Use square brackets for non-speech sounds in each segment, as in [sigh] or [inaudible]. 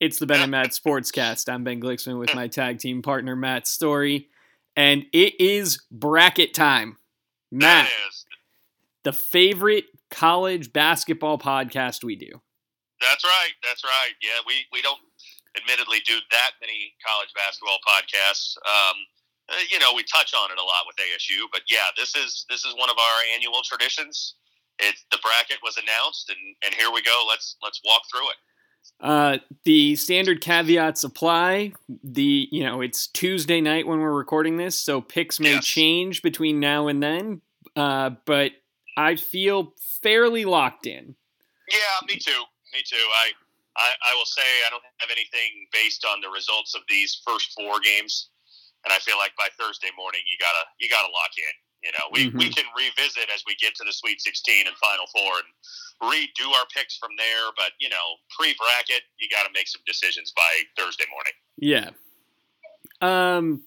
It's the Ben and Matt Sportscast. I'm Ben Glicksman with my tag team partner Matt Story, and it is bracket time. Matt, the favorite college basketball podcast we do. That's right. That's right. Yeah, we, we don't admittedly do that many college basketball podcasts. Um, uh, you know, we touch on it a lot with ASU, but yeah, this is this is one of our annual traditions. It's the bracket was announced, and, and here we go. Let's let's walk through it. Uh, the standard caveats apply. The you know it's Tuesday night when we're recording this, so picks may Yes. change between now and then. Uh, but I feel fairly locked in. Yeah, me too. Me too. I, I I will say I don't have anything based on the results of these first four games, and I feel like by Thursday morning you gotta you gotta lock in. You know, we, we can revisit as we get to the Sweet 16 and Final Four and redo our picks from there. But you know, pre bracket, you got to make some decisions by Thursday morning. Yeah. Um,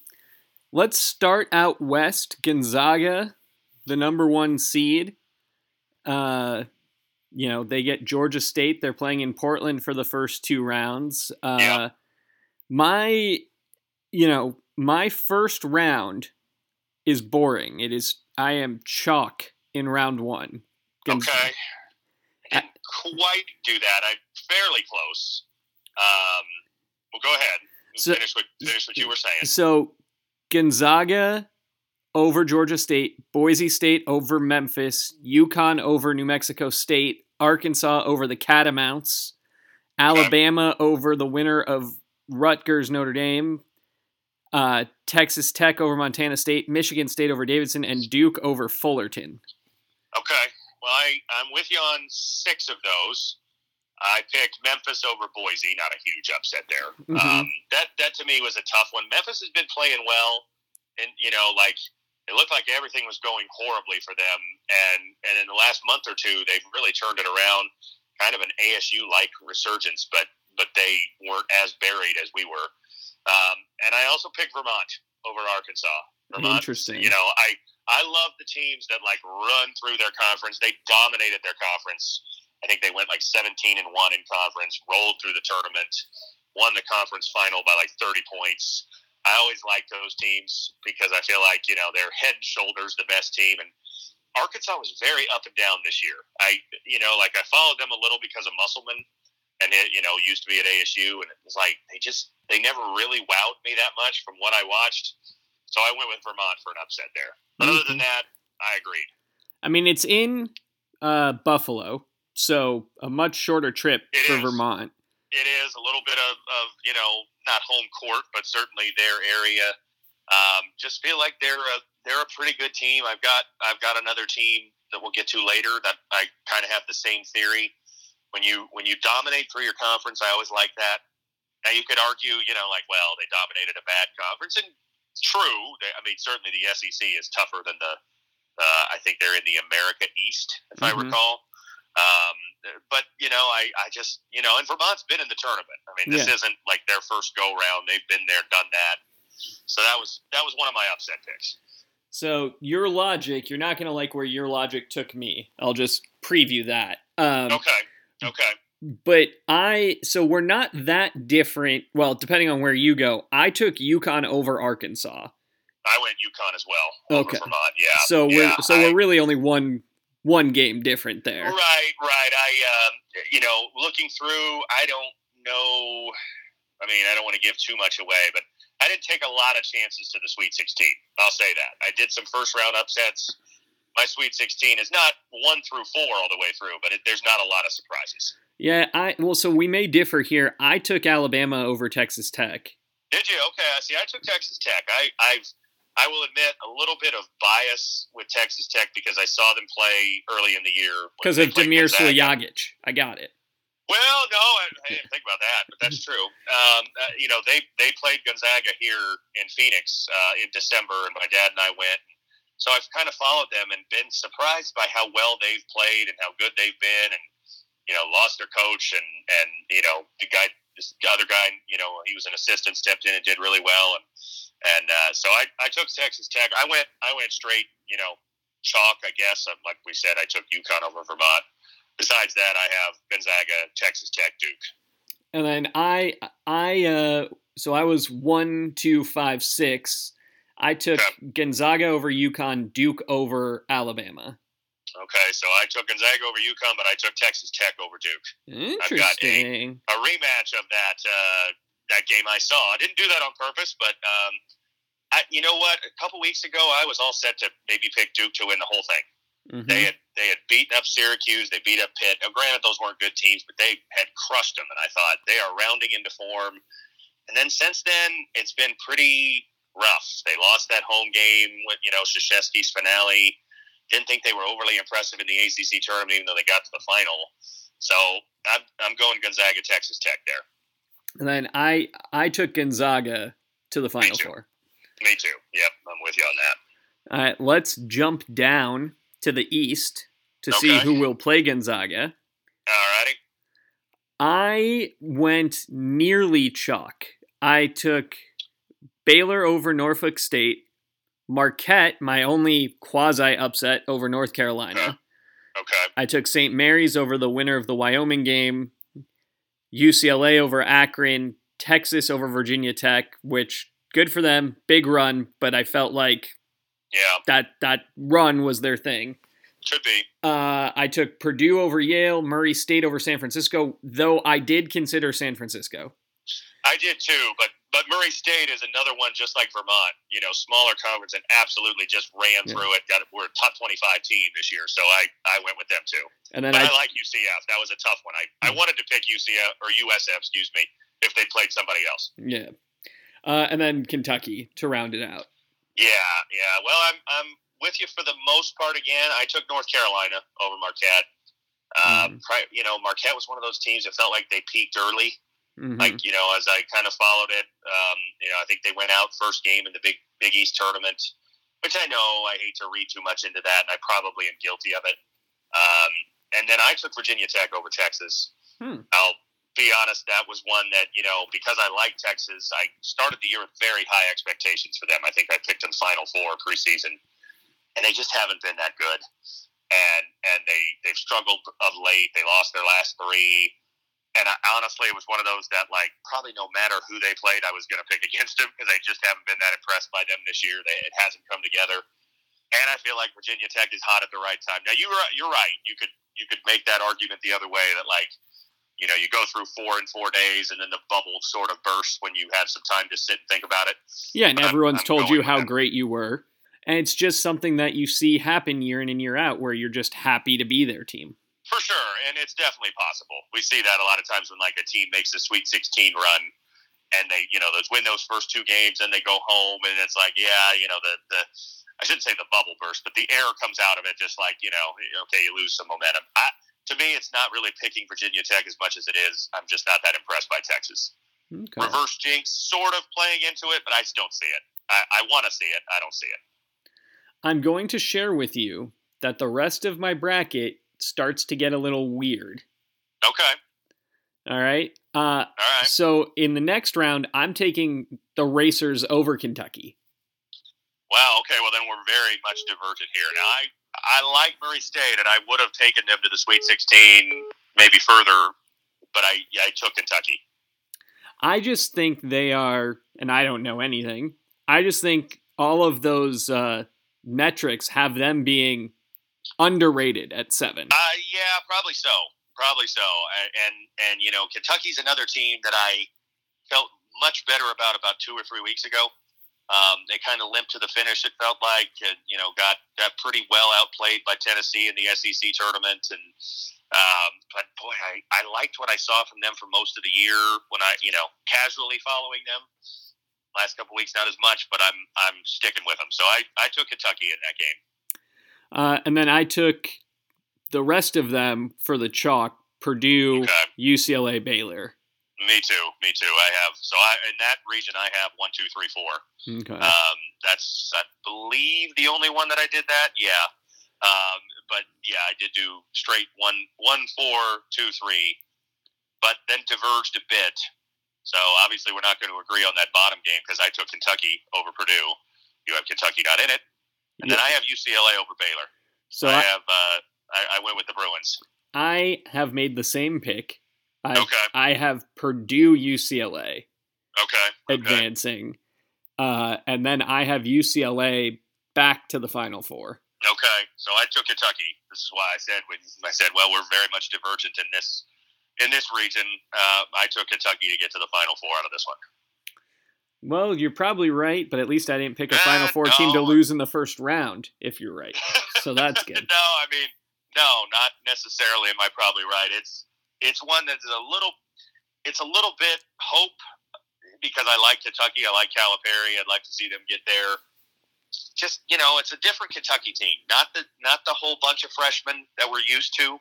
let's start out west. Gonzaga, the number one seed. Uh, you know they get Georgia State. They're playing in Portland for the first two rounds. Uh, Yeah. my, you know, my first round is boring. It is. I am chalk in round one. Okay. I didn't quite do that. I'm fairly close. Um, well, go ahead. So- finish what finish what you were saying. So Gonzaga over Georgia State, Boise State over Memphis, UConn over New Mexico State, Arkansas over the Catamounts, Alabama over the winner of Rutgers Notre Dame, uh, Texas Tech over Montana State, Michigan State over Davidson, and Duke over Fullerton. Okay. Well, I, I'm with you on six of those. I picked Memphis over Boise. Not a huge upset there. Mhm. Um, that that to me was a tough one. Memphis has been playing well, and you know, like it looked like everything was going horribly for them, and and in the last month or two, they've really turned it around. Kind of an ASU like resurgence, but but they weren't as buried as we were. Um, and I also picked Vermont over Arkansas. Vermont, Interesting. You know, I I love the teams that like run through their conference. They dominated their conference. I think they went like 17 and 1 in conference, rolled through the tournament, won the conference final by like 30 points. I always like those teams because I feel like, you know, they're head and shoulders the best team and Arkansas was very up and down this year. I you know, like I followed them a little because of Musselman and it, you know, used to be at ASU and it was like they just they never really wowed me that much from what I watched. So I went with Vermont for an upset there. But other than that, I agreed. I mean, it's in uh, Buffalo, so a much shorter trip It for is. Vermont. It is a little bit of, of you know not home court, but certainly their area. Um, just feel like they're a they're a pretty good team. I've got I've got another team that we'll get to later that I kind of have the same theory. When you when you dominate through your conference, I always like that. Now you could argue, you know, like well they dominated a bad conference, and true. They, I mean, certainly the SEC is tougher than the. Uh, I think they're in the America East, if I Mhm. recall. Um, but you know, I, I just you know, and Vermont's been in the tournament. I mean, this Yeah. isn't like their first go round. They've been there, done that. So that was that was one of my upset picks. So your logic, you're not going to like where your logic took me. I'll just preview that. Um, Okay, okay, But I, so we're not that different. Well, depending on where you go, I took UConn over Arkansas. I went UConn as well. Okay. Vermont, yeah. So we're so I- we're really only one one game different there. Right, right. I, um, you know, looking through, I don't know. I mean, I don't want to give too much away, but I didn't take a lot of chances to the Sweet 16. I'll say that. I did some first round upsets. My Sweet 16 is not one through four all the way through, but it, there's not a lot of surprises. Yeah, I well, so we may differ here. I took Alabama over Texas Tech. Did you? Okay. I See, I took Texas Tech. I, I've, I will admit a little bit of bias with Texas Tech because I saw them play early in the year Because of Demir. Sliagic. I got it. Well, no, I, I didn't think about that, but that's true. Um, uh, you know, they they played Gonzaga here in Phoenix uh, in December, and my dad and I went. So I've kind of followed them and been surprised by how well they've played and how good they've been, and you know, lost their coach, and and you know, the guy, this other guy, you know, he was an assistant, stepped in and did really well, and and uh, so I, I took Texas Tech. I went I went straight, you know, chalk. I guess like we said, I took UConn over Vermont. Besides that, I have Gonzaga, Texas Tech, Duke. And then I I uh so I was one, two, five, six. I took Gonzaga over UConn, Duke over Alabama. Okay, so I took Gonzaga over UConn, but I took Texas Tech over Duke. I've got a, Interesting. a rematch of that uh, that game I saw. I didn't do that on purpose, but um, I, you know what? A couple weeks ago, I was all set to maybe pick Duke to win the whole thing. Mhm. They had they had beaten up Syracuse, they beat up Pitt. Now, granted, those weren't good teams, but they had crushed them, and I thought they are rounding into form. And then since then, it's been pretty rough. They lost that home game with you know Krzyzewski's finale. Didn't think they were overly impressive in the ACC tournament, even though they got to the final. So I'm I'm going Gonzaga, Texas Tech there. And then I I took Gonzaga to the final too. four. Me too. Yep, I'm with you on that. All right, let's jump down to the east to see who will play Gonzaga. Alrighty. I went nearly chalk. I took Baylor over Norfolk State, Marquette, my only quasi upset over North Carolina. Okay. I took St. Mary's over the winner of the Wyoming game, UCLA over Akron, Texas over Virginia Tech, which good for them, big run, but I felt like Yeah, that that run was their thing. should be. Uh, I took Purdue over Yale, Murray State over San Francisco, though I did consider San Francisco. I did too, but but Murray State is another one just like Vermont. You know, smaller conference and absolutely just ran Yeah. through it. Got we're a top twenty five team this year, so I I went with them too. And then I, I, like UCF. That was a tough one. I, I wanted to pick UCF or USF, excuse me, if they played somebody else. yeah, uh, and then Kentucky to round it out. Yeah, yeah. Well, I'm I'm with you for the most part. Again, I took North Carolina over Marquette. Uh, Mhm. pri- you know, Marquette was one of those teams that felt like they peaked early. Mhm. like you know as i kind of followed it um, you know i think they went out first game in the big big east tournament which i know i hate to read too much into that and i probably am guilty of it. Um, and then i took virginia tech over texas. Hmm. i'll be honest that was one that you know because i like texas i started the year with very high expectations for them. I think i picked them final four preseason and they just haven't been that good. And and they they've struggled of late. They lost their last three and I, honestly, it was one of those that, like, probably no matter who they played, I was going to pick [laughs] against them because I just haven't been that impressed by them this year. They, it hasn't come together, and I feel like Virginia Tech is hot at the right time. Now, you're you're right. You could you could make that argument the other way that, like, you know, you go through four and four days, and then the bubble sort of bursts when you have some time to sit and think about it. Yeah, and I'm- everyone's I'm told going you how them. great you were, and it's just something that you see happen year in and year out, where you're just happy to be their team. For sure, and it's definitely possible. We see that a lot of times when like a team makes a Sweet 16 run, and they you know those win those first two games, and they go home, and it's like yeah, you know the the I shouldn't say the bubble burst, but the air comes out of it, just like you know okay, you lose some momentum. I, to me, it's not really picking Virginia Tech as much as it is. I'm just not that impressed by Texas. Okay. Reverse jinx, sort of playing into it, but I just don't see it. I, I want to see it. I don't see it. I'm going to share with you that the rest of my bracket starts to get a little weird. Okay, All right. Uh, all right. so in the next round, I'm taking the Racers over Kentucky. Wow. Okay. Well, then we're very much divergent here. Now, I I like Murray State, and I would have taken them to the Sweet 16, maybe further, but I yeah, I took Kentucky. I just think they are, and I don't know anything. I just think all of those uh, metrics have them being underrated at seven. Uh, yeah, probably so. Probably so. And, and you know, Kentucky's another team that I felt much better about about two or three weeks ago. Um, they kind of limped to the finish. It felt like, and, you know, got got pretty well outplayed by Tennessee in the SEC tournament. And um, but boy, I, I liked what I saw from them for most of the year when I, you know, casually following them. Last couple weeks, not as much, but I'm I'm sticking with them. So I, I took Kentucky in that game. Uh, and then I took the rest of them for the chalk Purdue, Okay. UCLA, Baylor. Me too. Me too. I have so I in that region I have one, two, three, four. Okay. Um, that's I believe the only one that I did that. Yeah. Um, but yeah, I did do straight one, one, four, two, three, but then diverged a bit. So obviously we're not going to agree on that bottom game because I took Kentucky over Purdue. You have Kentucky not in it, and then I have UCLA over Baylor. so I I, have uh, I, I went with the Bruins. I have made the same pick. I Okay. I have Purdue UCLA Okay. okay. advancing, uh, and then I have UCLA back to the Final Four. Okay, so I took Kentucky. This is why I said when I said, well, we're very much divergent in this in this region. Uh, I took Kentucky to get to the Final Four out of this one. Well, you're probably right, but at least I didn't pick a Final eh, Four team to lose in the first round. If you're right, so [laughs] that's good. no, I mean, no, not necessarily. Am I probably right? It's it's one that's a little, it's a little bit hope because I like Kentucky. I like Calipari. I'd like to see them get there. Just you know, it's a different Kentucky team. Not the not the whole bunch of freshmen that we're used to.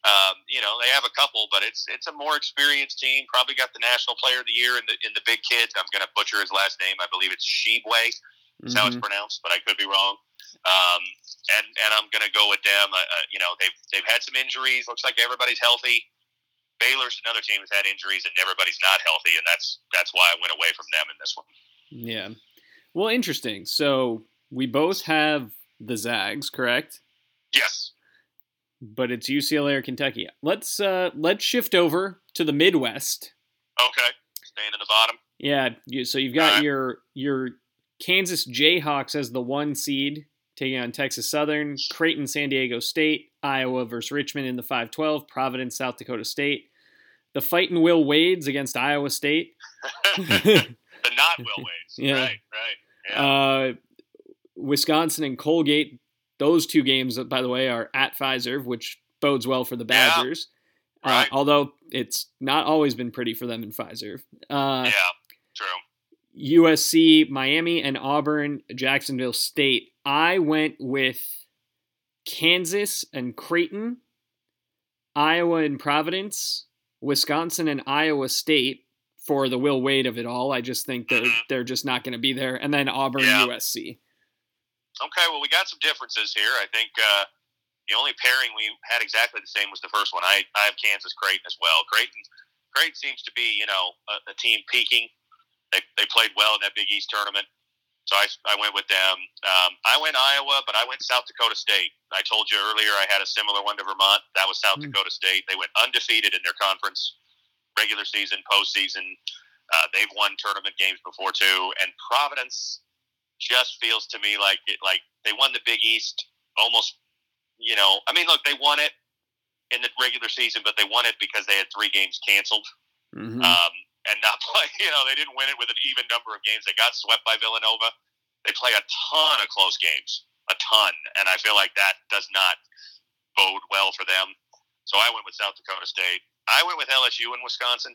Um, you know, they have a couple, but it's it's a more experienced team. Probably got the national player of the year in the in the big kids. I'm going to butcher his last name. I believe it's Tshiebwe. That's how it's Mhm. pronounced, but I could be wrong. Um, and and I'm going to go with them. Uh, uh, you know, they've they've had some injuries. Looks like everybody's healthy. Baylor's another team that's had injuries, and everybody's not healthy, and that's that's why I went away from them in this one. Yeah. Well, interesting. So we both have the Zags, correct? Yes. But it's UCLA or Kentucky. Let's uh let's shift over to the Midwest. Okay. Staying in the bottom. Yeah, you, so you've got Alright. your your Kansas Jayhawks as the one seed taking on Texas Southern, Creighton San Diego State, Iowa versus Richmond in the 5-12, Providence South Dakota State. The fighting Will Wades against Iowa State. [laughs] [laughs] the not Will Wade's. Yeah. Right. Right. Yeah. Uh, Wisconsin and Colgate. Those two games, by the way, are at Fiserv, which bodes well for the Yeah. Badgers. Uh, Right. although it's not always been pretty for them in Fiserv. Uh, yeah. True. USC, Miami, and Auburn, Jacksonville State. I went with Kansas and Creighton, Iowa and Providence, Wisconsin and Iowa State for the Will Wade of it all. I just think they're Mhm. they're just not going to be there, and then Auburn, Yeah. USC. Okay, well, we got some differences here. I think uh, the only pairing we had exactly the same was the first one. I, I have Kansas Creighton as well. Creighton, Creighton seems to be, you know, a, a team peaking. They, they played well in that Big East tournament, so I, I went with them. Um, I went Iowa, but I went South Dakota State. I told you earlier I had a similar one to Vermont. That was South Hmm. Dakota State. They went undefeated in their conference, regular season, postseason. Uh, they've won tournament games before too, and Providence just feels to me like it like they won the Big East almost you know I mean look they won it in the regular season but they won it because they had three games canceled. Mhm. um, and not [laughs] play you know they didn't win it with an even number of games. They got swept by Villanova. They play a ton of close games a ton and I feel like that does not bode well for them. So I went with South Dakota State. I went with LSU in Wisconsin.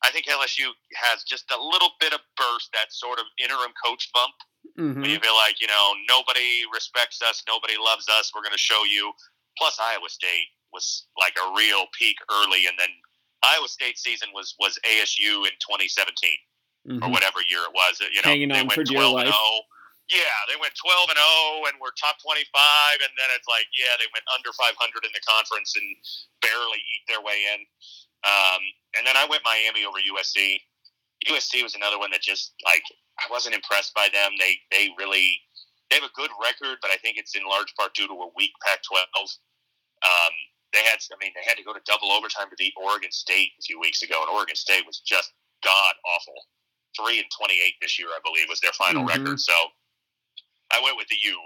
I think LSU has just a little bit of burst that sort of interim coach bump Mhm. when you feel like you know nobody respects us, nobody loves us. We're going to show you. Plus, Iowa State was like a real peak early, and then Iowa State season was was ASU in 2017 or Mhm. whatever year it was. You know, Hanging they on went for dear 12 and life. 0. Yeah, they went 12 and 0 and were top 25, and then it's like, yeah, they went under 500 in the conference and barely eat their way in. Um, and then I went Miami over USC. USC was another one that just like I wasn't impressed by them. They they really they have a good record, but I think it's in large part due to a weak Pac-12. Um, they had I mean they had to go to double overtime to beat Oregon State a few weeks ago, and Oregon State was just god awful. Three and twenty-eight this year, I believe, was their final Mhm. record. So I went with the U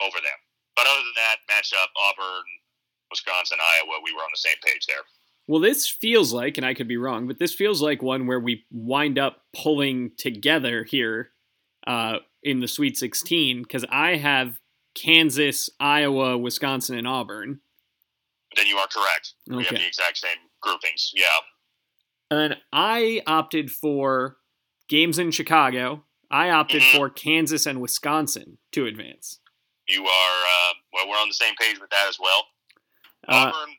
over them. But other than that matchup, Auburn, Wisconsin, Iowa, we were on the same page there. Well, this feels like, and I could be wrong, but this feels like one where we wind up pulling together here uh, in the Sweet 16 because I have Kansas, Iowa, Wisconsin, and Auburn. Then you are correct. We have the exact same groupings. Yeah. And I opted for games in Chicago. I opted Mhm. for Kansas and Wisconsin to advance. You are uh, well. We're on the same page with that as well. Uh, Auburn,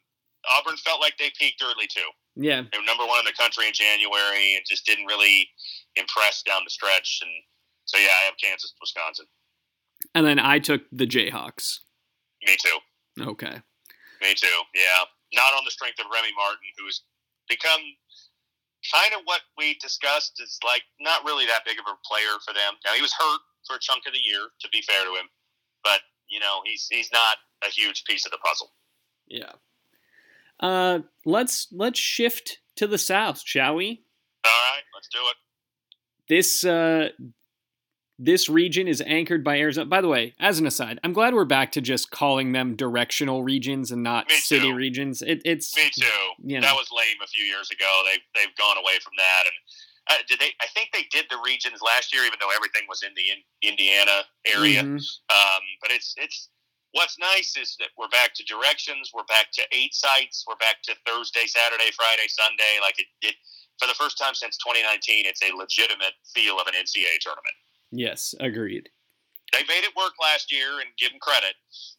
Auburn felt like they peaked early too. yeah, They were number one in the country in January and just didn't really impress down the stretch. And so, yeah, I have Kansas, Wisconsin. and then I took the Jayhawks. Me too. Okay. Me too. Yeah, not on the strength of Remy Martin, who's become kind of what we discussed is like not really that big of a player for them. Now he was hurt for a chunk of the year, to be fair to him, but you know he's he's not a huge piece of the puzzle. Yeah. Uh, let's let's shift to the south, shall we? All right, let's do it. This uh, this region is anchored by Arizona. By the way, as an aside, I'm glad we're back to just calling them directional regions and not city regions. It, it's Me too. you know, That was lame a few years ago. They've they've gone away from that, and uh, did they? I think they did the regions last year, even though everything was in the in, Indiana area. Mhm. Um, but it's it's what's nice is that we're back to directions. We're back to eight sites. We're back to Thursday, Saturday, Friday, Sunday. Like it, it for the first time since 2019, it's a legitimate feel of an NCAA tournament. Yes, agreed. They made it work last year, and give them credit.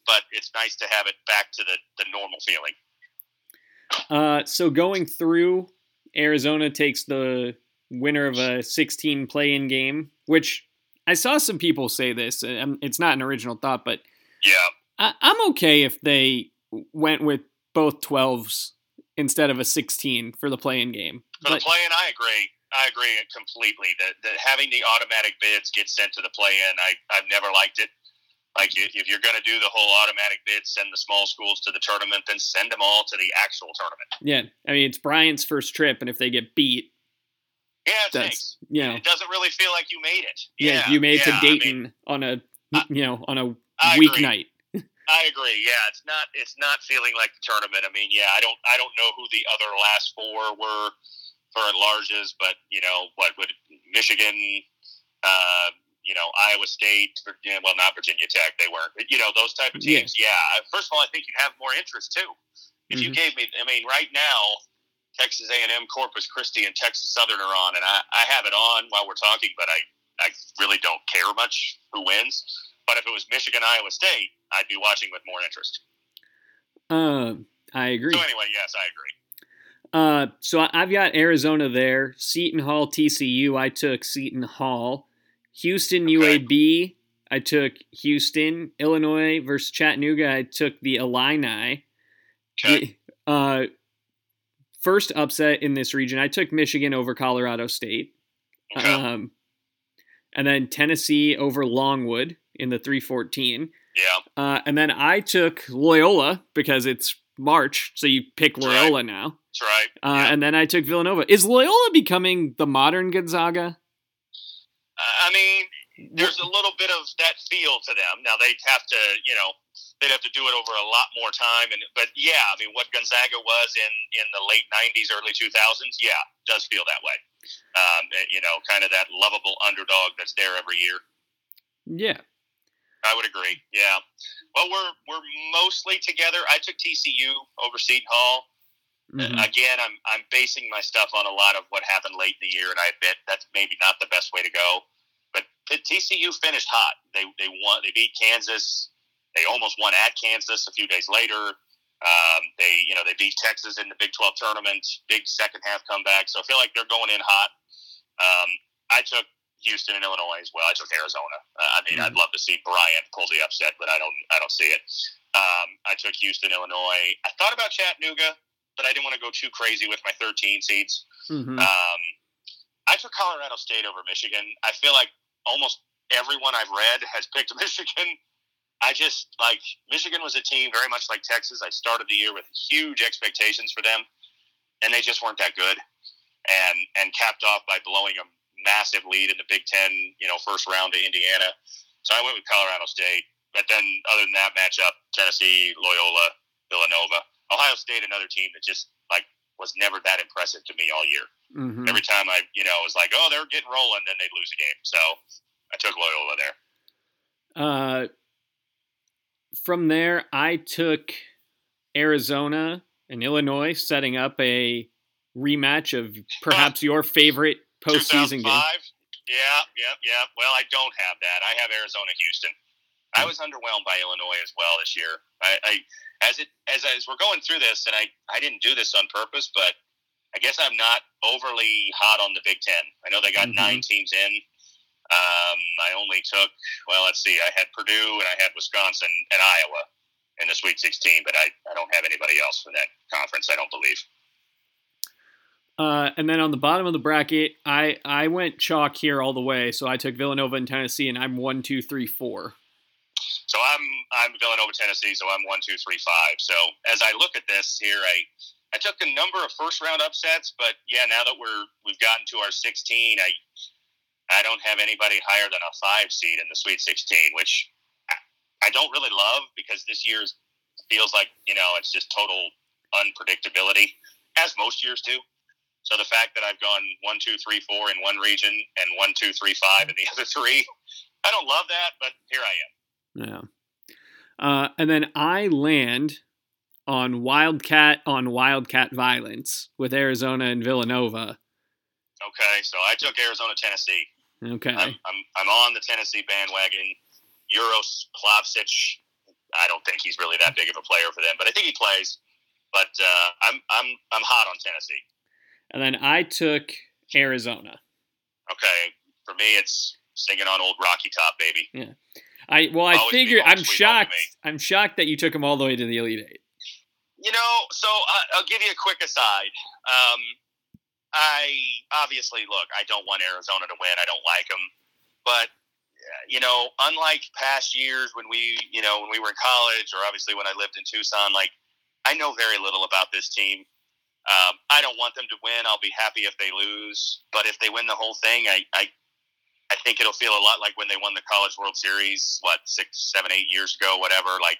But it's nice to have it back to the, the normal feeling. Uh, so going through, Arizona takes the winner of a 16 play-in game, which I saw some people say this. It's not an original thought, but Yeah, I, I'm okay if they went with both 12s instead of a 16 for the play-in game. for But the play-in, I agree. I agree completely that, that having the automatic bids get sent to the play-in, I I've never liked it. Like if you're going to do the whole automatic bid, send the small schools to the tournament, then send them all to the actual tournament. yeah, I mean it's Bryant's first trip, and if they get beat, Yeah, it that's you know It doesn't really feel like you made it. yeah, you made it yeah, to I mean, Dayton on a I- you know on a I agree. I agree. Yeah, it's not it's not feeling like the tournament. I mean, yeah, I don't I don't know who the other last four were for at larges, but you know what would Michigan, uh, you know Iowa State, Virginia, well not Virginia Tech, they weren't. But, you know those type of Yeah. teams. Yeah. First of all, I think you'd have more interest too. If you Mhm. gave me, I mean, right now. Texas A&M, Corpus Christi, and Texas Southern are on, and I, I have it on while we're talking, but I, I really don't care much who wins. But if it was Michigan, Iowa State, I'd be watching with more interest. Um, I agree. So anyway, yes, I agree. Uh, so I've got Arizona there. Seton Hall, TCU. I took Seton Hall. Houston, Okay. UAB. I took Houston. Illinois versus Chattanooga. I took the Illini. Okay. The- uh, first upset in this region. I took Michigan over Colorado State. Okay. Um, and then Tennessee over Longwood in the 314. yeah. Uh, and then I took Loyola because it's March, so you pick That's right. Loyola now. That's right. Uh, Yeah. And then I took Villanova. Is Loyola becoming the modern Gonzaga? I mean, there's a little bit of that feel to them. Now they'd have to, you know, they'd have to do it over a lot more time. And but yeah, I mean, what Gonzaga was in in the late '90s, early 2000s, yeah, does feel that way. Um, you know, kind of that lovable underdog that's there every year. Yeah. I would agree. Yeah. Well, we're we're mostly together. I took TCU over Seton Hall. Mhm. Again, I'm I'm basing my stuff on a lot of what happened late in the year, and I admit that's maybe not the best way to go. But TCU finished hot. They they won. They beat Kansas. They almost won at Kansas a few days later. Um, they you know they beat Texas in the Big 12 tournament. Big second half comeback. So I feel like they're going in hot. Um, I took Houston and Illinois as well. I took Arizona. Uh, I mean, I'd love to see Bryant pull the upset, but I don't. I don't see it. Um, I took Houston, Illinois. I thought about Chattanooga, but I didn't want to go too crazy with my 13 seeds. Mhm. Um, I took Colorado State over Michigan. I feel like almost everyone I've read has [laughs] picked Michigan. I just like Michigan was a team very much like Texas. I started the year with huge expectations for them, and they just weren't that good. And and capped off by blowing a massive lead in the Big Ten, you know, first round to Indiana. So I went with Colorado State. But then, other than that matchup, Tennessee, Loyola, Villanova, Ohio State, another team that just like was never that impressive to me all year. Mhm. Every time I, you know, was like, oh, they're getting rolling, then they'd lose a game. So I took Loyola there. Uh, from there, I took Arizona and Illinois, setting up a rematch of perhaps [laughs] your favorite postseason 2005. game. Yeah, yeah, yeah. Well, I don't have that. I have Arizona, Houston. I was underwhelmed by Illinois as well this year. I, I as it as as we're going through this, and I I didn't do this on purpose, but I guess I'm not overly hot on the Big Ten. I know they got Mhm. nine teams in. Um, I only took well, let's see, I had Purdue and I had Wisconsin and Iowa in the Sweet 16, but I, I don't have anybody else in that conference. I don't believe. Uh, and then on the bottom of the bracket, I I went chalk here all the way. So I took Villanova and Tennessee, and I'm one, two, three, four. So I'm I'm Villanova, Tennessee. So I'm one, two, three, five. So as I look at this here, I I took a number of first round upsets, but yeah, now that we're we've gotten to our 16, I I don't have anybody higher than a five seed in the Sweet 16, which I don't really love because this year feels like you know it's just total unpredictability, as most years do. So the fact that I've gone one, two, three, four in one region and one, two, three, five in the [laughs] other three, I don't love that, but here I am. Yeah. Uh, and then I land on Wildcat on Wildcat violence with Arizona and Villanova. Okay, so I took Arizona, Tennessee. Okay. I'm, I'm, I'm on the Tennessee bandwagon. Uros Plavsic, I don't think he's really that big of a player for them, but I think he plays. But uh, I'm I'm I'm hot on Tennessee. And then I took Arizona. Okay, for me it's singing on old Rocky Top, baby. Yeah. I well, I Always figure I'm shocked. I'm shocked that you took him all the way to the Elite Eight. You know, so uh, I'll give you a quick aside. Um, I obviously look. I don't want Arizona to win. I don't like them, but uh, you know, unlike past years when we, you know, when we were in college, or obviously when I lived in Tucson, like I know very little about this team. Um, I don't want them to win. I'll be happy if they lose, but if they win the whole thing, I, I, I think it'll feel a lot like when they won the College World Series, what six, seven, eight years ago, whatever. Like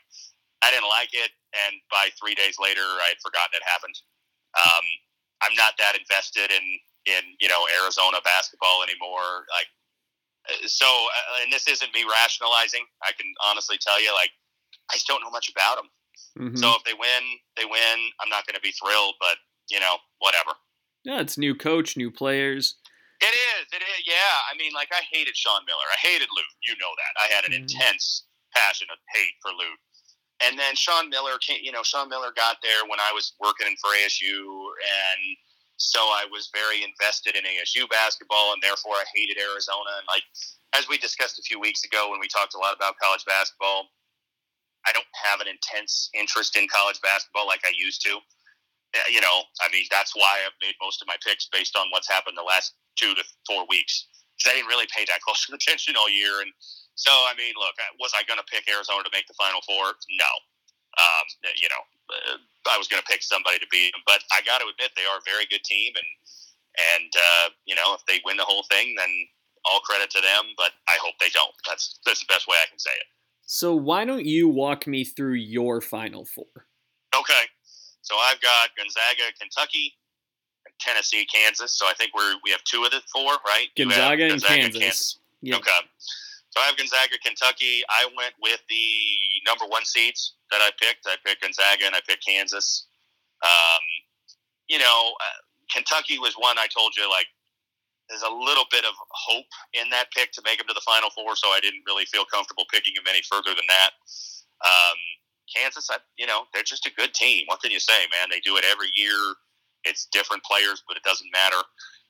I didn't like it, and by three days later, I had forgotten it happened. Um, I'm not that invested in in you know Arizona basketball anymore. Like uh, so, uh, and this isn't me rationalizing. I can honestly tell you, like I just don't know much about them. Mhm. So if they win, they win. I'm not going to be thrilled, but you know, whatever. yeah, it's new coach, new players. It is. It is. Yeah. I mean, like I hated Sean Miller. I hated Lute. You know that. I had an Mhm. intense passion of hate for Lute. And then Sean Miller came. You know, Sean Miller got there when I was working for ASU, and so I was very invested in ASU basketball, and therefore I hated Arizona. And like as we discussed a few weeks ago when we talked a lot about college basketball, I don't have an intense interest in college basketball like I used to. Uh, You know, I mean, that's why I've made most of my picks based on what's happened the last two to four weeks. Because I didn't really pay that [laughs] close of attention all year. And so, I mean, look, was I going to pick Arizona to make the Final Four? No. Um, you know, uh, I was going to pick somebody to beat them. But I got to admit, they are a very good team. And, and uh, you know, if they win the whole thing, then all credit to them. But I hope they don't. That's, that's the best way I can say it. So why don't you walk me through your Final Four? Okay. So I've got Gonzaga, Kentucky, and Tennessee, Kansas. So I think we're we have two of the four, right? Have Gonzaga and Kansas. Yeah. Okay. So I have Gonzaga, Kentucky. I went with the number one seeds that I picked. I picked Gonzaga and I picked Kansas. Um, you know, uh, Kentucky was one I told you like there's a little bit of hope in that pick to make them to the Final Four, so I didn't really feel comfortable picking them any further than that. Um, Kansas, I, you know, they're just a good team. What can you say, man? They do it every year. It's different players, but it doesn't matter.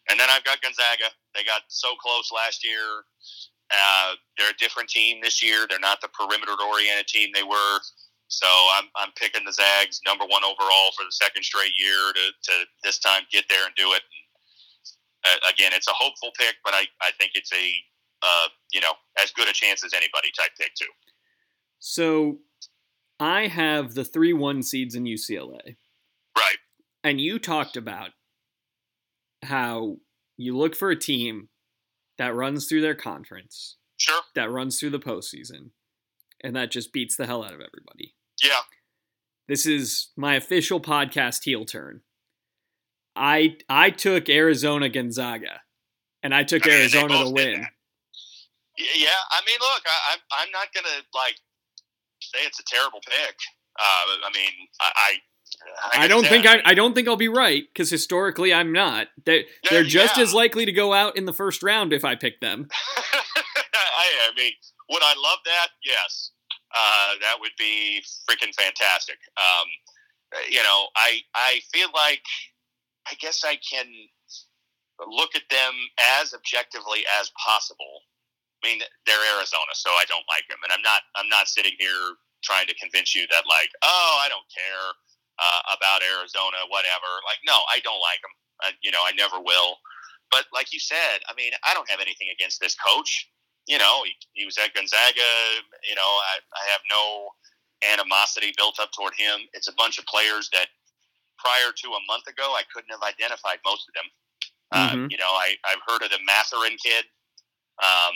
And then I've got Gonzaga. They got so close last year. Uh, they're a different team this year. They're not the perimeter-oriented team they were. So I'm, I'm picking the Zags number one overall for the second straight year to, to this time get there and do it. Uh, again, it's a hopeful pick, but I, I think it's a uh, you know as good a chance as anybody type pick too. So I have the three one seeds in UCLA. Right. And you talked about how you look for a team that runs through their conference, Sure. that runs through the postseason, and that just beats the hell out of everybody. Yeah. This is my official podcast heel turn. I I took Arizona Gonzaga, and I took I mean, Arizona to win. Yeah. I mean, look, I, I'm I'm not gonna like say it's a terrible pick. Uh, I mean, I. I I don't think I, I don't think I'll be right because historically I'm not. They they're just yeah. as likely to go out in the first round if I pick them. [laughs] I, I mean, would I love that? Yes. Uh, that would be freaking fantastic. Um, you know, I I feel like I guess I can look at them as objectively as possible. I mean, they're Arizona, so I don't like them, and I'm not I'm not sitting here trying to convince you that like, oh, I don't care uh, about Arizona, whatever. Like, no, I don't like them. Uh, you know, I never will. But like you said, I mean, I don't have anything against this coach. You know, he, he was at Gonzaga. You know, I, I have no animosity built up toward him. It's a bunch of players that prior to a month ago, I couldn't have identified most of them. Uh, Mhm. You know, I, I've heard of the Mathurin kid. Um,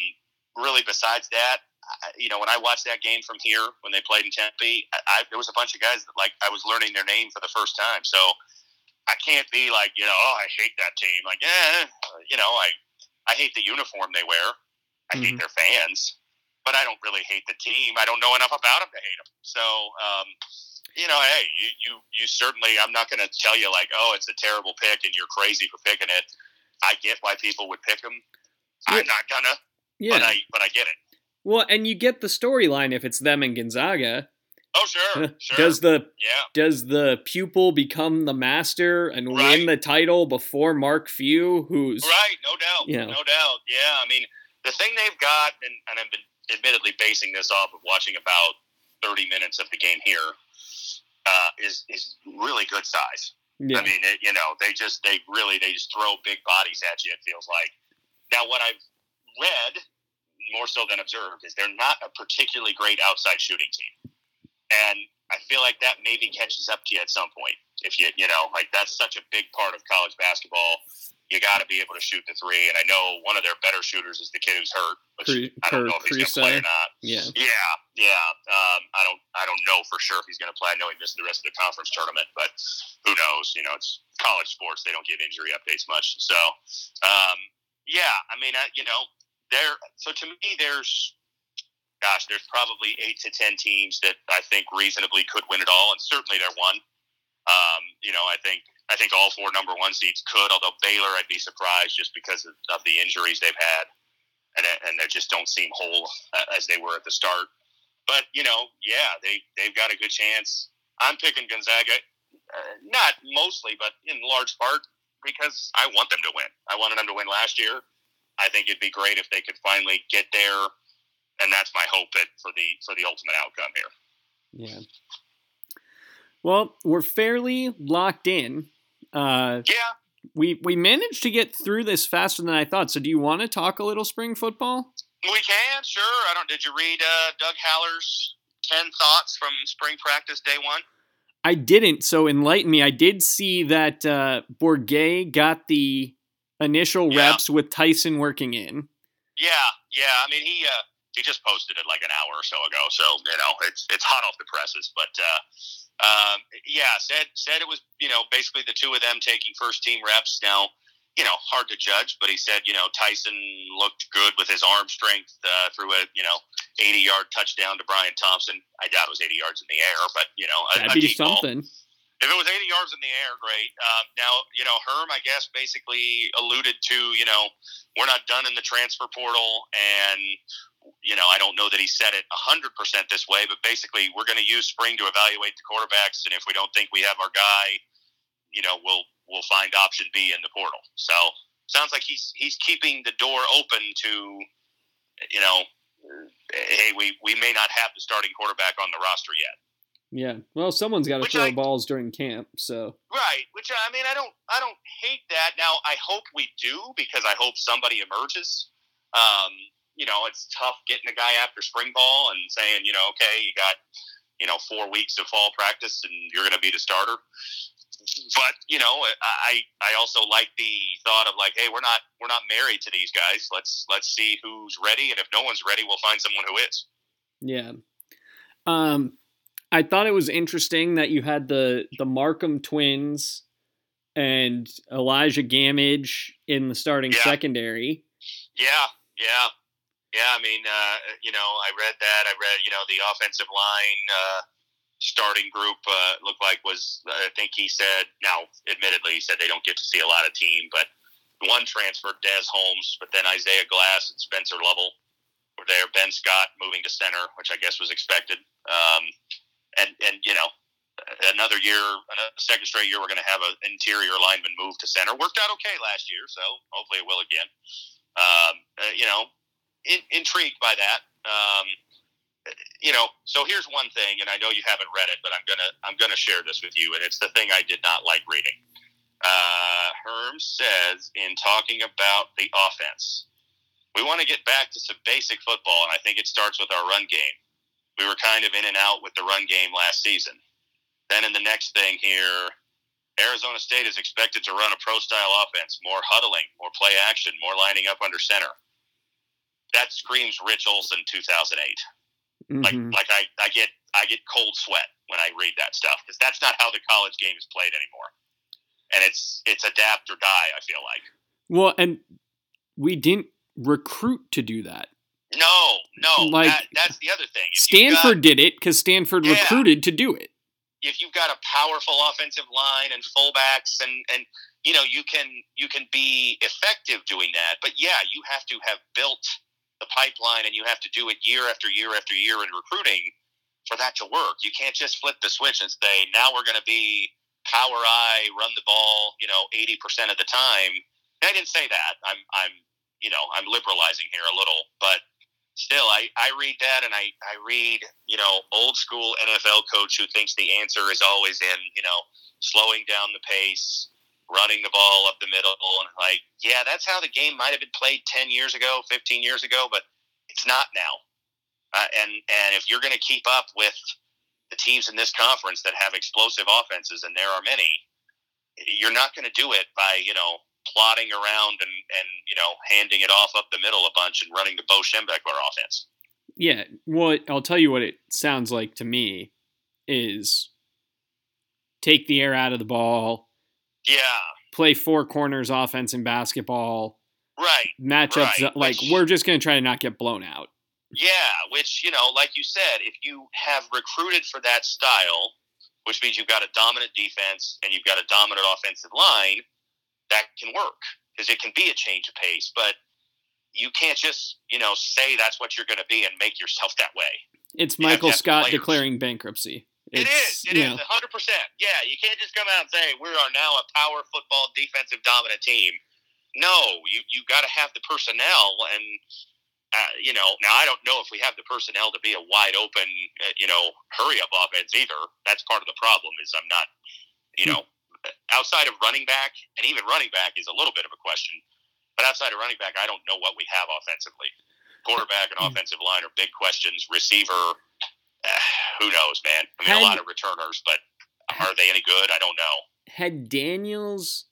really, besides that, I, you know, when I watched that game from here when they played in Tempe, I, I, there was a bunch of guys that like I was learning their name for the first time. So I can't be like, you know, oh, I hate that team. Like, eh, you know, I I hate the uniform they wear. I hate Mhm. their fans, but I don't really hate the team. I don't know enough about them to hate them. So, um, you know, hey, you you you certainly. I'm not going to tell you like, oh, it's a terrible pick and you're crazy for picking it. I get why people would pick them. Yeah. I'm not gonna, Yeah. but I but I get it. well, and you get the storyline if it's them and Gonzaga. Oh sure, [laughs] sure. Does the yeah, does the pupil become the master and Right. win the title before Mark Few, who's right, no doubt, Yeah. no doubt. Yeah, I mean, the thing they've got, and, and I've been admittedly basing this off of watching about 30 minutes of the game here, uh, is is really good size. yeah, I mean, it, you know, they just they really they just throw big bodies at you. It feels like. Now, what I've read more so than observed is they're not a particularly great outside shooting team, and I feel like that maybe catches up to you at some point. If you you know like that's such a big part of college basketball. You got to be able to shoot the three, and I know one of their better shooters is the kid who's hurt. Which Cru- I don't know if he's going to play or not. yeah, Yeah, yeah. Um, I don't, I don't know for sure if he's going to play. I know he missed the rest of the conference tournament, but who knows? You know, it's college sports; they don't give injury updates much. So, um, yeah. I mean, I, you know, there. So to me, there's, gosh, there's probably eight to ten teams that I think reasonably could win it all, and certainly they're one. Um, you know, I think. I think all four number one seeds could, although Baylor, I'd be surprised just because of, of the injuries they've had, and and they just don't seem whole uh, as they were at the start. But you know, yeah, they they've got a good chance. I'm picking Gonzaga, uh, not mostly, but in large part because I want them to win. I wanted them to win last year. I think it'd be great if they could finally get there, and that's my hope for the for the ultimate outcome here. yeah. Well, we're fairly locked in. Uh, Yeah, we we managed to get through this faster than I thought. So, do you want to talk a little spring football? we can. Sure. I don't. Did you read uh, Doug Haller's ten thoughts from spring practice day one? I didn't. So, enlighten me. I did see that uh, Bourguet got the initial Yeah. reps with Tyson working in. Yeah, yeah. I mean, he uh, he just posted it like an hour or so ago, so you know it's it's hot off the presses. But uh, um, yeah, said said it was you know basically the two of them taking first team reps. Now you know hard to judge, but he said you know Tyson looked good with his arm strength uh, through a you know eighty yard touchdown to Brian Thompson. I doubt it was eighty yards in the air, but you know a, That'd a be deep ball. If it was 80 yards in the air, great. Um, now, you know, Herm, I guess, basically alluded to, you know, we're not done in the transfer portal. And, you know, I don't know that he said it 100% this way, but basically, we're going to use spring to evaluate the quarterbacks. And if we don't think we have our guy, you know, we'll we'll find option B in the portal. So sounds like he's he's keeping the door open to, you know, hey, we, we may not have the starting quarterback on the roster yet. Yeah. Well, someone's got to throw I- balls during camp. So, Right, which I mean, I don't, I don't hate that. Now, I hope we do because I hope somebody emerges. Um, you know, it's tough getting a guy after spring ball and saying, you know, okay, you got, you know, four weeks of fall practice and you're going to be the starter. But you know, I I also like the thought of like, hey, we're not we're not married to these guys. Let's let's see who's ready, and if no one's ready, we'll find someone who is. yeah. Um, I thought it was interesting that you had the the Markham twins and Elijah Gamage in the starting Yeah. secondary. Yeah, yeah, yeah. I mean, uh, you know, I read that. I read, you know, the offensive line uh, starting group uh, looked like was. I think he said. Now, admittedly, he said they don't get to see a lot of team, but one transferred, Des Holmes, but then Isaiah Glass and Spencer Lovell were there. Ben Scott moving to center, which I guess was expected. Um, and and you know. Another year, another second straight year, we're going to have an interior lineman move to center. Worked out okay last year, so hopefully it will again um, uh, you know, in, intrigued by that. Um, you know, so here's one thing, and I know you haven't read it, but I'm gonna I'm gonna share this with you, and it's the thing I did not like reading. Uh, Herm says in talking about the offense, we want to get back to some basic football, and I think it starts with our run game. We were kind of in and out with the run game last season. Then in the next thing here, Arizona State is expected to run a pro style offense, more huddling, more play action, more lining up under center. That screams Rich Olson 2008. Mhm. Like like I, I get I get cold sweat when I read that stuff because that's not how the college game is played anymore. And it's it's adapt or die. I feel like well, and we didn't recruit to do that. No, no. Like, that, that's the other thing. If you've got- Stanford did it because Stanford Yeah. recruited to do it. if you've got a powerful offensive line and fullbacks and and you know you can you can be effective doing that but yeah you have to have built the pipeline and you have to do it year after year after year in recruiting for that to work you can't just flip the switch and say now we're going to be power eye run the ball you know 80% of the time and i didn't say that i'm i'm you know i'm liberalizing here a little but still, I, I read that and I, I read, you know, old school NFL coach who thinks the answer is always in, you know, slowing down the pace, running the ball up the middle. And like, yeah, that's how the game might have been played 10 years ago, 15 years ago, but it's not now. Uh, and, and if you're going to keep up with the teams in this conference that have explosive offenses, and there are many, you're not going to do it by, you know, plodding around and, and you know handing it off up the middle a bunch and running the Bo Schembechler offense. Yeah, well, I'll tell you what it sounds like to me is take the air out of the ball, Yeah, play four corners offense in basketball, right. matchups Right, like which- we're just going to try to not get blown out. Yeah, which you know, like you said, if you have recruited for that style, which means you've got a dominant defense and you've got a dominant offensive line, that can work because it can be a change of pace. But you can't just you know say that's what you're going to be and make yourself that way. It's Michael Scott players. declaring bankruptcy. It's, it is. It is 100%. Yeah, you can't just come out and say we are now a power football defensive dominant team. No, you you got to have the personnel, and uh, you know. Now I don't know if we have the personnel to be a wide open, uh, you know, hurry up offense either. That's part of the problem. Is I'm not, you know, outside of running back, and even running back is a little bit of a question. But outside of running back, I don't know what we have offensively. Quarterback and Hmm. offensive line are big questions. Receiver, uh, who knows, man? I mean, Had- a lot of returners, but are they any good? I don't know. had Daniels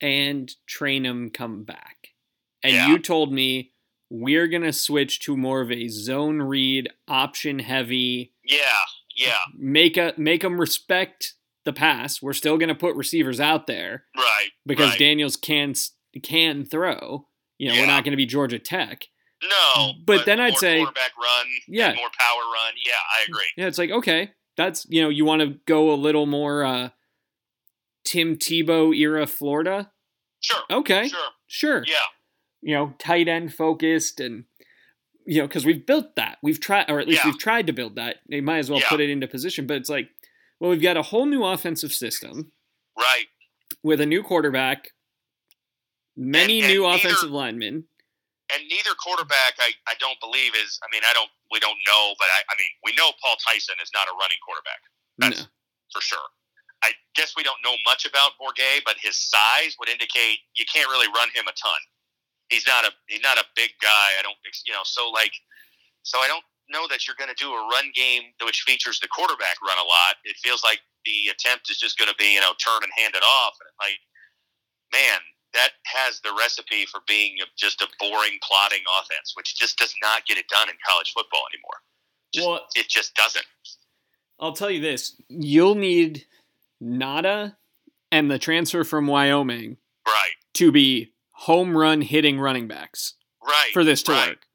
and Trayanum come back, and Yeah. you told me we're going to switch to more of a zone read, option heavy, Yeah, yeah, make a make them respect the pass. We're still going to put receivers out there right. because right. Daniels can can throw. You know, we're not going to be Georgia Tech. no, but then I'd more say- quarterback run, Yeah. more power run. Yeah, I agree. Yeah, it's like okay, that's you know, you want to go a little more uh Tim Tebow era Florida. Sure, Okay, sure. sure. Yeah, You know, tight end focused and you know, because we've built that. We've tried, or at least Yeah. we've tried to build that. They might as well Yeah. put it into position. But it's like, well, we've got a whole new offensive system right. with a new quarterback, many And- and new neither- offensive linemen. And neither quarterback, I, I don't believe is. I mean, I don't. We don't know, but I, I mean, we know Paul Tyson is not a running quarterback. That's No. for sure. I guess we don't know much about Bourguet, but his size would indicate you can't really run him a ton. He's not a he's not a big guy. I don't you know so like so I don't know that you're going to do a run game which features the quarterback run a lot. It feels like the attempt is just going to be you know turn and hand it off. And like man, that has the recipe for being just a boring plodding offense, which just does not get it done in college football anymore. Just, Well, it just doesn't. I'll tell you this: you'll need Ngata and the transfer from Wyoming Right. to be home run hitting running backs Right. for this to right. work.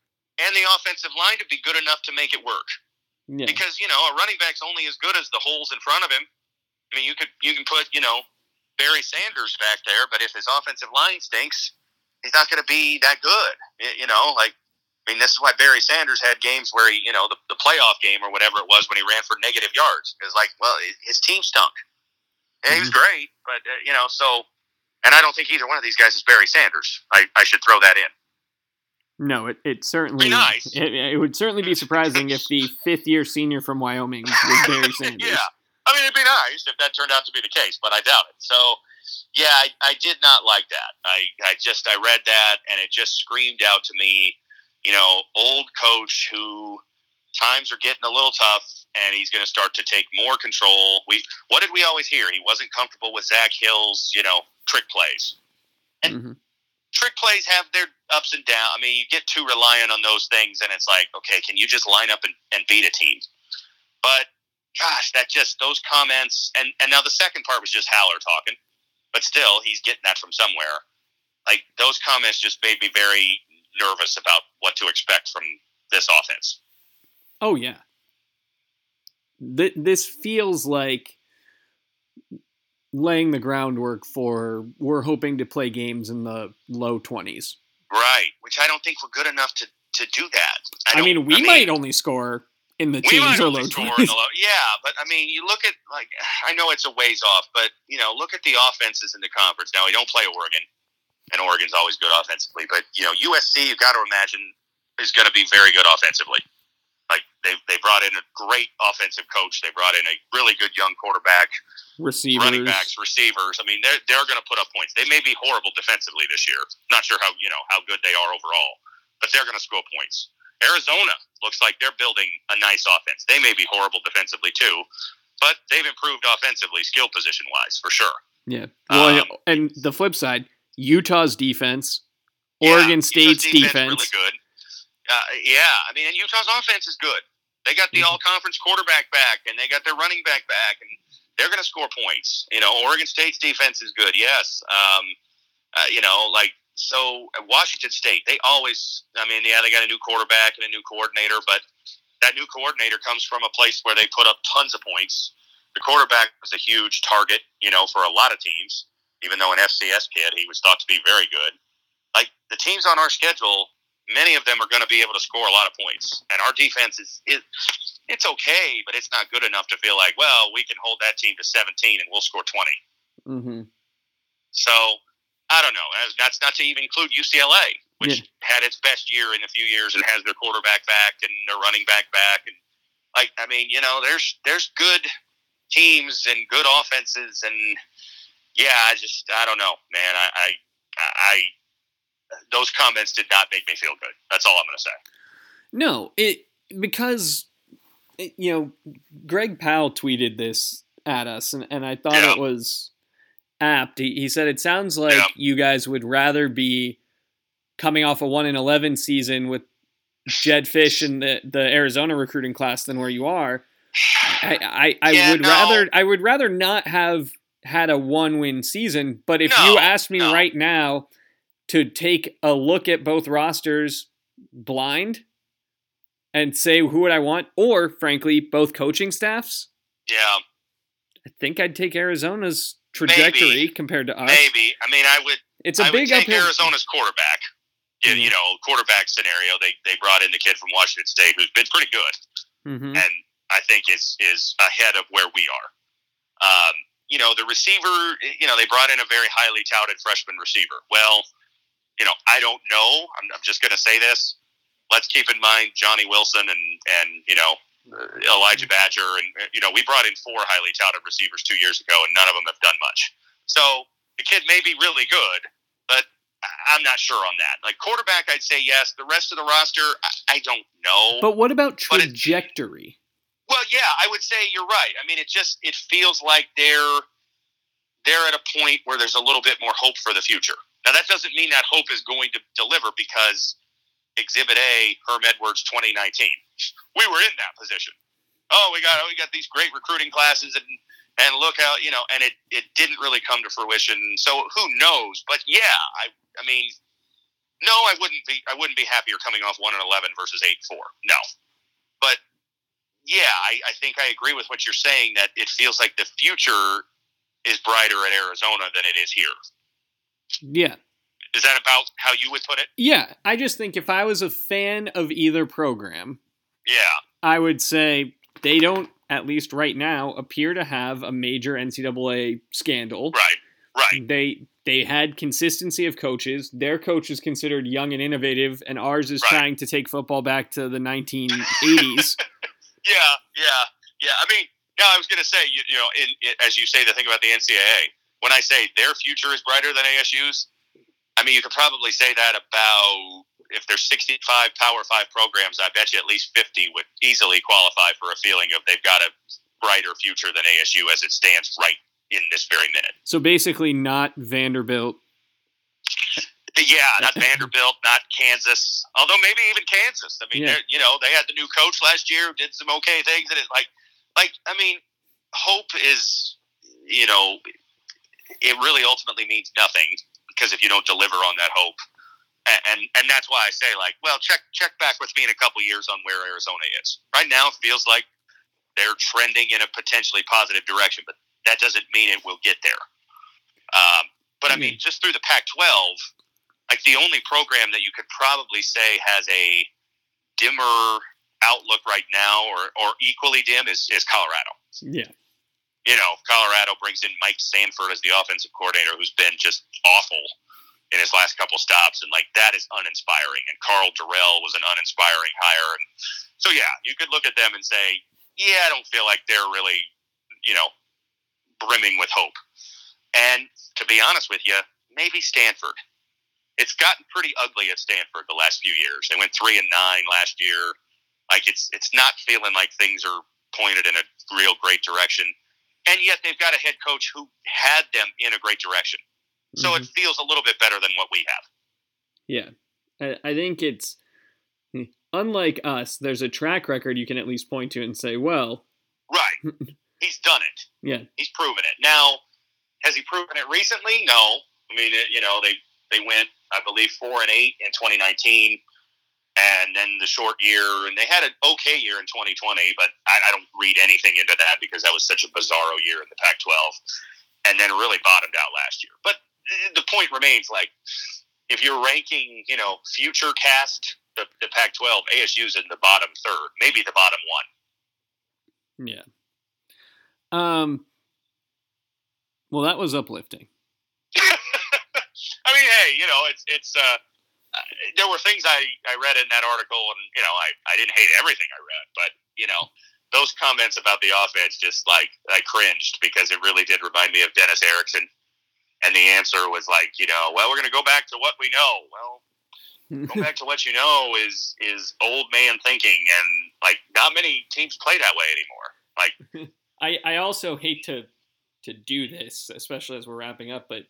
And the offensive line to be good enough to make it work. Yeah. Because you know a running back's only as good as the holes in front of him. I mean, you could you can put you know Barry Sanders back there, but if his offensive line stinks, he's not going to be that good. You know, like I mean, this is why Barry Sanders had games where he, you know, the, the playoff game or whatever it was when he ran for negative yards. It was like, well, his team stunk. And he was great, but uh, you know, so. And I don't think either one of these guys is Barry Sanders. I, I should throw that in. No, it, it certainly nice. It, it would certainly be surprising if the fifth year senior from Wyoming was [laughs] Barry Sanders. yeah. I mean, it'd be nice if that turned out to be the case, but I doubt it. So, yeah, I, I did not like that. I, I just, I read that and it just screamed out to me, you know, old coach who times are getting a little tough, and he's going to start to take more control. We what did we always hear? He wasn't comfortable with Zak Hill's, you know, trick plays. And Mhm. Trick plays have their ups and downs. I mean, you get too reliant on those things, and it's like, okay, can you just line up and, and beat a team? But gosh, that just those comments, and and now the second part was just Haller talking, but still, he's getting that from somewhere. Like those comments just made me very nervous about what to expect from this offense. Oh yeah. Th- this feels like laying the groundwork for we're hoping to play games in the low 20s. Right, which I don't think we're good enough to, to do that. I, don't- mean, we might only score in the teens or low score in 20s. the low, yeah, but I mean, you look at like [sighs] I know it's a ways off, but you know, look at the offenses in the conference. Now we don't play Oregon, and Oregon's always good offensively, but you know, USC you've got to imagine is going to be very good offensively. They they brought in a great offensive coach. They brought in a really good young quarterback, Receivers. running backs, receivers. I mean, they're they're going to put up points. They may be horrible defensively this year. Not sure how you know how good they are overall, but they're going to score points. Arizona looks like they're building a nice offense. They may be horrible defensively too, but they've improved offensively, skill position wise, for sure. Yeah. Well, Um, and the flip side, Utah's defense, Yeah, Oregon Utah's State's defense. really good. Uh, yeah, I mean, and Utah's offense is good. They got the Mhm. all-conference quarterback back, and they got their running back back, and they're going to score points. You know, Oregon State's defense is good. Yes, um, uh, you know, like so. uh, Washington State, they always. I mean, yeah, they got a new quarterback and a new coordinator, but that new coordinator comes from a place where they put up tons of points. The quarterback was a huge target, you know, for a lot of teams. Even though an FCS kid, he was thought to be very good. Like the teams on our schedule, many of them are going to be able to score a lot of points, and our defense is it, it's okay, but it's not good enough to feel like, well, we can hold that team to 17 and we'll score 20. hmm So I don't know. Uh, That's not to even include UCLA, which Yeah. had its best year in a few years and has their quarterback back and their running back back, and like I mean, you know, there's there's good teams and good offenses, and yeah, I just I don't know, man. I I, I those comments did not make me feel good. That's all I'm going to say. No, it because it, you know Greg Powell tweeted this at us, and, and I thought Yeah. it was apt. He, he said it sounds like Yeah. you guys would rather be coming off a one in eleven season with Jedd Fisch and the the Arizona recruiting class than where you are. I I, I Yeah, would no. rather I would rather not have had a one win season. But if you No, asked me no. right now to take a look at both rosters blind and say who would I want, or frankly, both coaching staffs, Yeah, I think I'd take Arizona's trajectory Maybe. compared to us. maybe. I mean, I would. It's a I big would take uphill. Arizona's quarterback. You, you know, quarterback scenario. They they brought in the kid from Washington State who's been pretty good. Mhm. and I think is is ahead of where we are. Um, you know, the receiver. You know, they brought in a very highly touted freshman receiver. Well, you know, I don't know. I'm, I'm just going to say this. Let's keep in mind Johnny Wilson and and you know Elijah Badger and you know we brought in four highly touted receivers two years ago and none of them have done much. So the kid may be really good, but I'm not sure on that. Like quarterback, I'd say yes. The rest of the roster, I, I don't know. But what about But trajectory? Well, yeah, I would say you're right. I mean, it just it feels like they're they're at a point where there's a little bit more hope for the future. Now, that doesn't mean that hope is going to deliver because Exhibit A, Herm Edwards, 2019, we were in that position. Oh, we got oh, we got these great recruiting classes and and look how you know, and it it didn't really come to fruition. So who knows? But yeah, I I mean, no, I wouldn't be I wouldn't be happier coming off one and eleven versus eight four. No, but yeah, I, I think I agree with what you're saying that it feels like the future is brighter at Arizona than it is here. Yeah. Is that about how you would put it? Yeah. I just think if I was a fan of either program, Yeah, I would say they don't, at least right now, appear to have a major NCAA scandal. right, right. They they had consistency of coaches. Their coach is considered young and innovative, and ours is Right. trying to take football back to the 1980s. [laughs] Yeah, yeah, yeah. I mean, yeah, I was going to say, you, you know, in, in, as you say, the thing about the NCAA, when I say their future is brighter than ASU's, I mean, you could probably say that about if there's 65 Power Five programs, I bet you at least 50 would easily qualify for a feeling of they've got a brighter future than ASU as it stands right in this very minute. So basically, not Vanderbilt. [laughs] Yeah, not Vanderbilt, not Kansas. Although maybe even Kansas. I mean, Yeah. you know, they had the new coach last year, who did some okay things, and it like, like I mean, hope is, you know, it really ultimately means nothing because if you don't deliver on that hope, and and, and that's why I say like, well, check check back with me in a couple years on where Arizona is. Right now, it feels like they're trending in a potentially positive direction, but that doesn't mean it will get there. Um, but I mean, just through the Pac-12, like the only program that you could probably say has a dimmer outlook right now, or or equally dim, is is Colorado. Yeah. You know, Colorado brings in Mike Sanford as the offensive coordinator, who's been just awful in his last couple stops, and like that is uninspiring. And Karl Dorrell was an uninspiring hire, and so yeah, you could look at them and say, yeah, I don't feel like they're really, you know, brimming with hope. And to be honest with you, maybe Stanford. It's gotten pretty ugly at Stanford the last few years. They went three and nine last year. Like it's it's not feeling like things are pointed in a real great direction. And yet they've got a head coach who had them in a great direction. So it mm-hmm. feels a little bit better than what we have. Yeah. I, I think it's unlike us, there's a track record you can at least point to and say, well, Right. [laughs] He's done it. yeah, He's proven it. Now, has he proven it recently? No. I mean, it, you know, they they went, I believe, four and eight in 2019, and then the short year, and they had an okay year in 2020. But I, I don't read anything into that because that was such a bizarro year in the Pac-12, and then really bottomed out last year. But uh, the point remains, like, if you're ranking, you know, future cast the, the Pac-12, ASU's in the bottom third, maybe the bottom one. yeah. Um. Well, that was uplifting. [laughs] I mean, hey, you know, it's it's. Uh, uh, there were things I, I read in that article, and you know, I, I didn't hate everything I read, but you know, those comments about the offense just like I cringed because it really did remind me of Dennis Erickson, and the answer was like, you know, well, we're going to go back to what we know. Well, go [laughs] back to what you know is is old man thinking, and like not many teams play that way anymore. Like, [laughs] I, I also hate to to do this, especially as we're wrapping up, but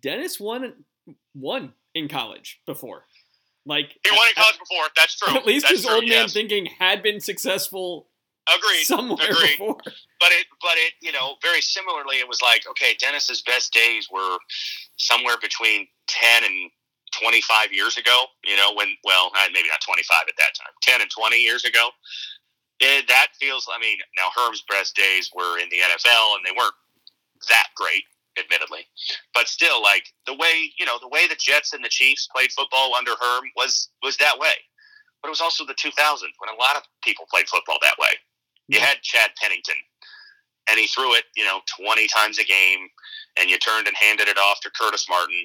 Dennis won won in college before. Like he won in college before. That's true. At least That's his true, old man yes. thinking had been successful Agreed. somewhere Agreed. before. but it but it you know very similarly it was like okay dennis's best days were somewhere between 10 and 25 years ago you know when well maybe not 25 at that time 10 and 20 years ago it, that feels i mean now herm's best days were in the nfl and they weren't that great admittedly but still like the way you know the way the jets and the chiefs played football under herm was was that way but it was also the 2000s when a lot of people played football that way you had Chad Pennington, and he threw it, you know, 20 times a game, and you turned and handed it off to Curtis Martin,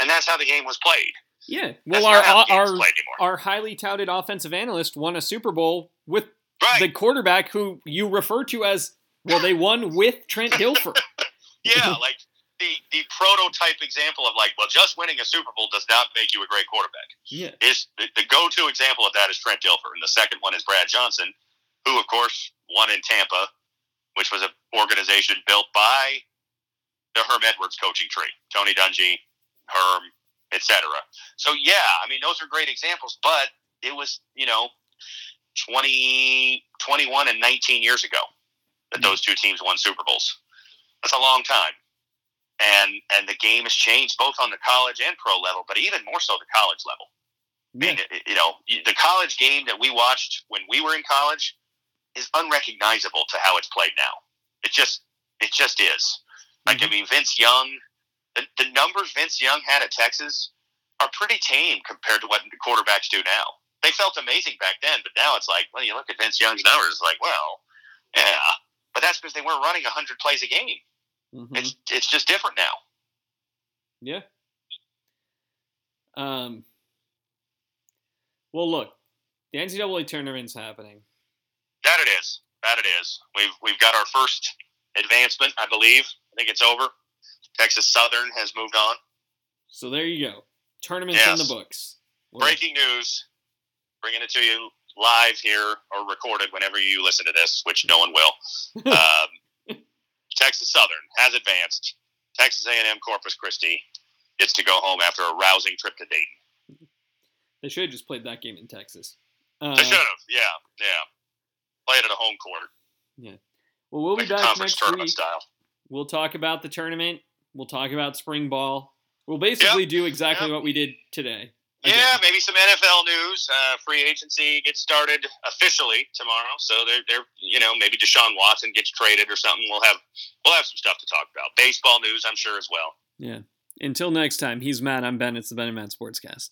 and that's how the game was played. Yeah. That's Well, our not how the our game's played anymore. our highly touted offensive analyst won a Super Bowl with Right? the quarterback who you refer to as well. They won with Trent Dilfer. [laughs] yeah, like the the prototype example of like, well, just winning a Super Bowl does not make you a great quarterback. yeah. Is the, the go to example of that is Trent Dilfer, and the second one is Brad Johnson, who of course won in Tampa, which was an organization built by the Herm Edwards coaching tree, Tony Dungy, Herm, etc. So yeah, I mean those are great examples, but it was you know 20, 21 and 19 years ago that mm-hmm. those two teams won Super Bowls. That's a long time. And and the game has changed both on the college and pro level, but even more so the college level. I mean, you know, the college game that we watched when we were in college is unrecognizable to how it's played now. It just, it just is. Like, I mm-hmm. mean, Vince Young, the, the numbers Vince Young had at Texas are pretty tame compared to what quarterbacks do now. They felt amazing back then, but now it's like, well, you look at Vince Young's numbers, it's like, well, yeah, but that's because they weren't running hundred plays a game. Mhm. It's it's just different now. Yeah. Um. Well, look, the NCAA tournament's happening. That it is. That it is. We've we've got our first advancement, I believe. I think it's over. Texas Southern has moved on. So there you go. Tournament's in the books. Well, Breaking news. Bringing it to you live here or recorded whenever you listen to this, which no one will. [laughs] um, Texas Southern has advanced. Texas A&M Corpus Christi gets to go home after a rousing trip to Dayton. They should have just played that game in Texas. Uh, They should have, yeah, yeah. Played at a home court, Yeah. well, we'll be like a back conference next tournament week. style. We'll talk about the tournament. We'll talk about spring ball. We'll basically do exactly Yep. what we did today. Yeah, Again. maybe some NFL news. Uh, free agency gets started officially tomorrow, so they're, they're you know maybe Deshaun Watson gets traded or something. We'll have we'll have some stuff to talk about. Baseball news, I'm sure as well. Yeah. Until next time, he's Matt. I'm Ben. It's the Ben and Matt Sportscast.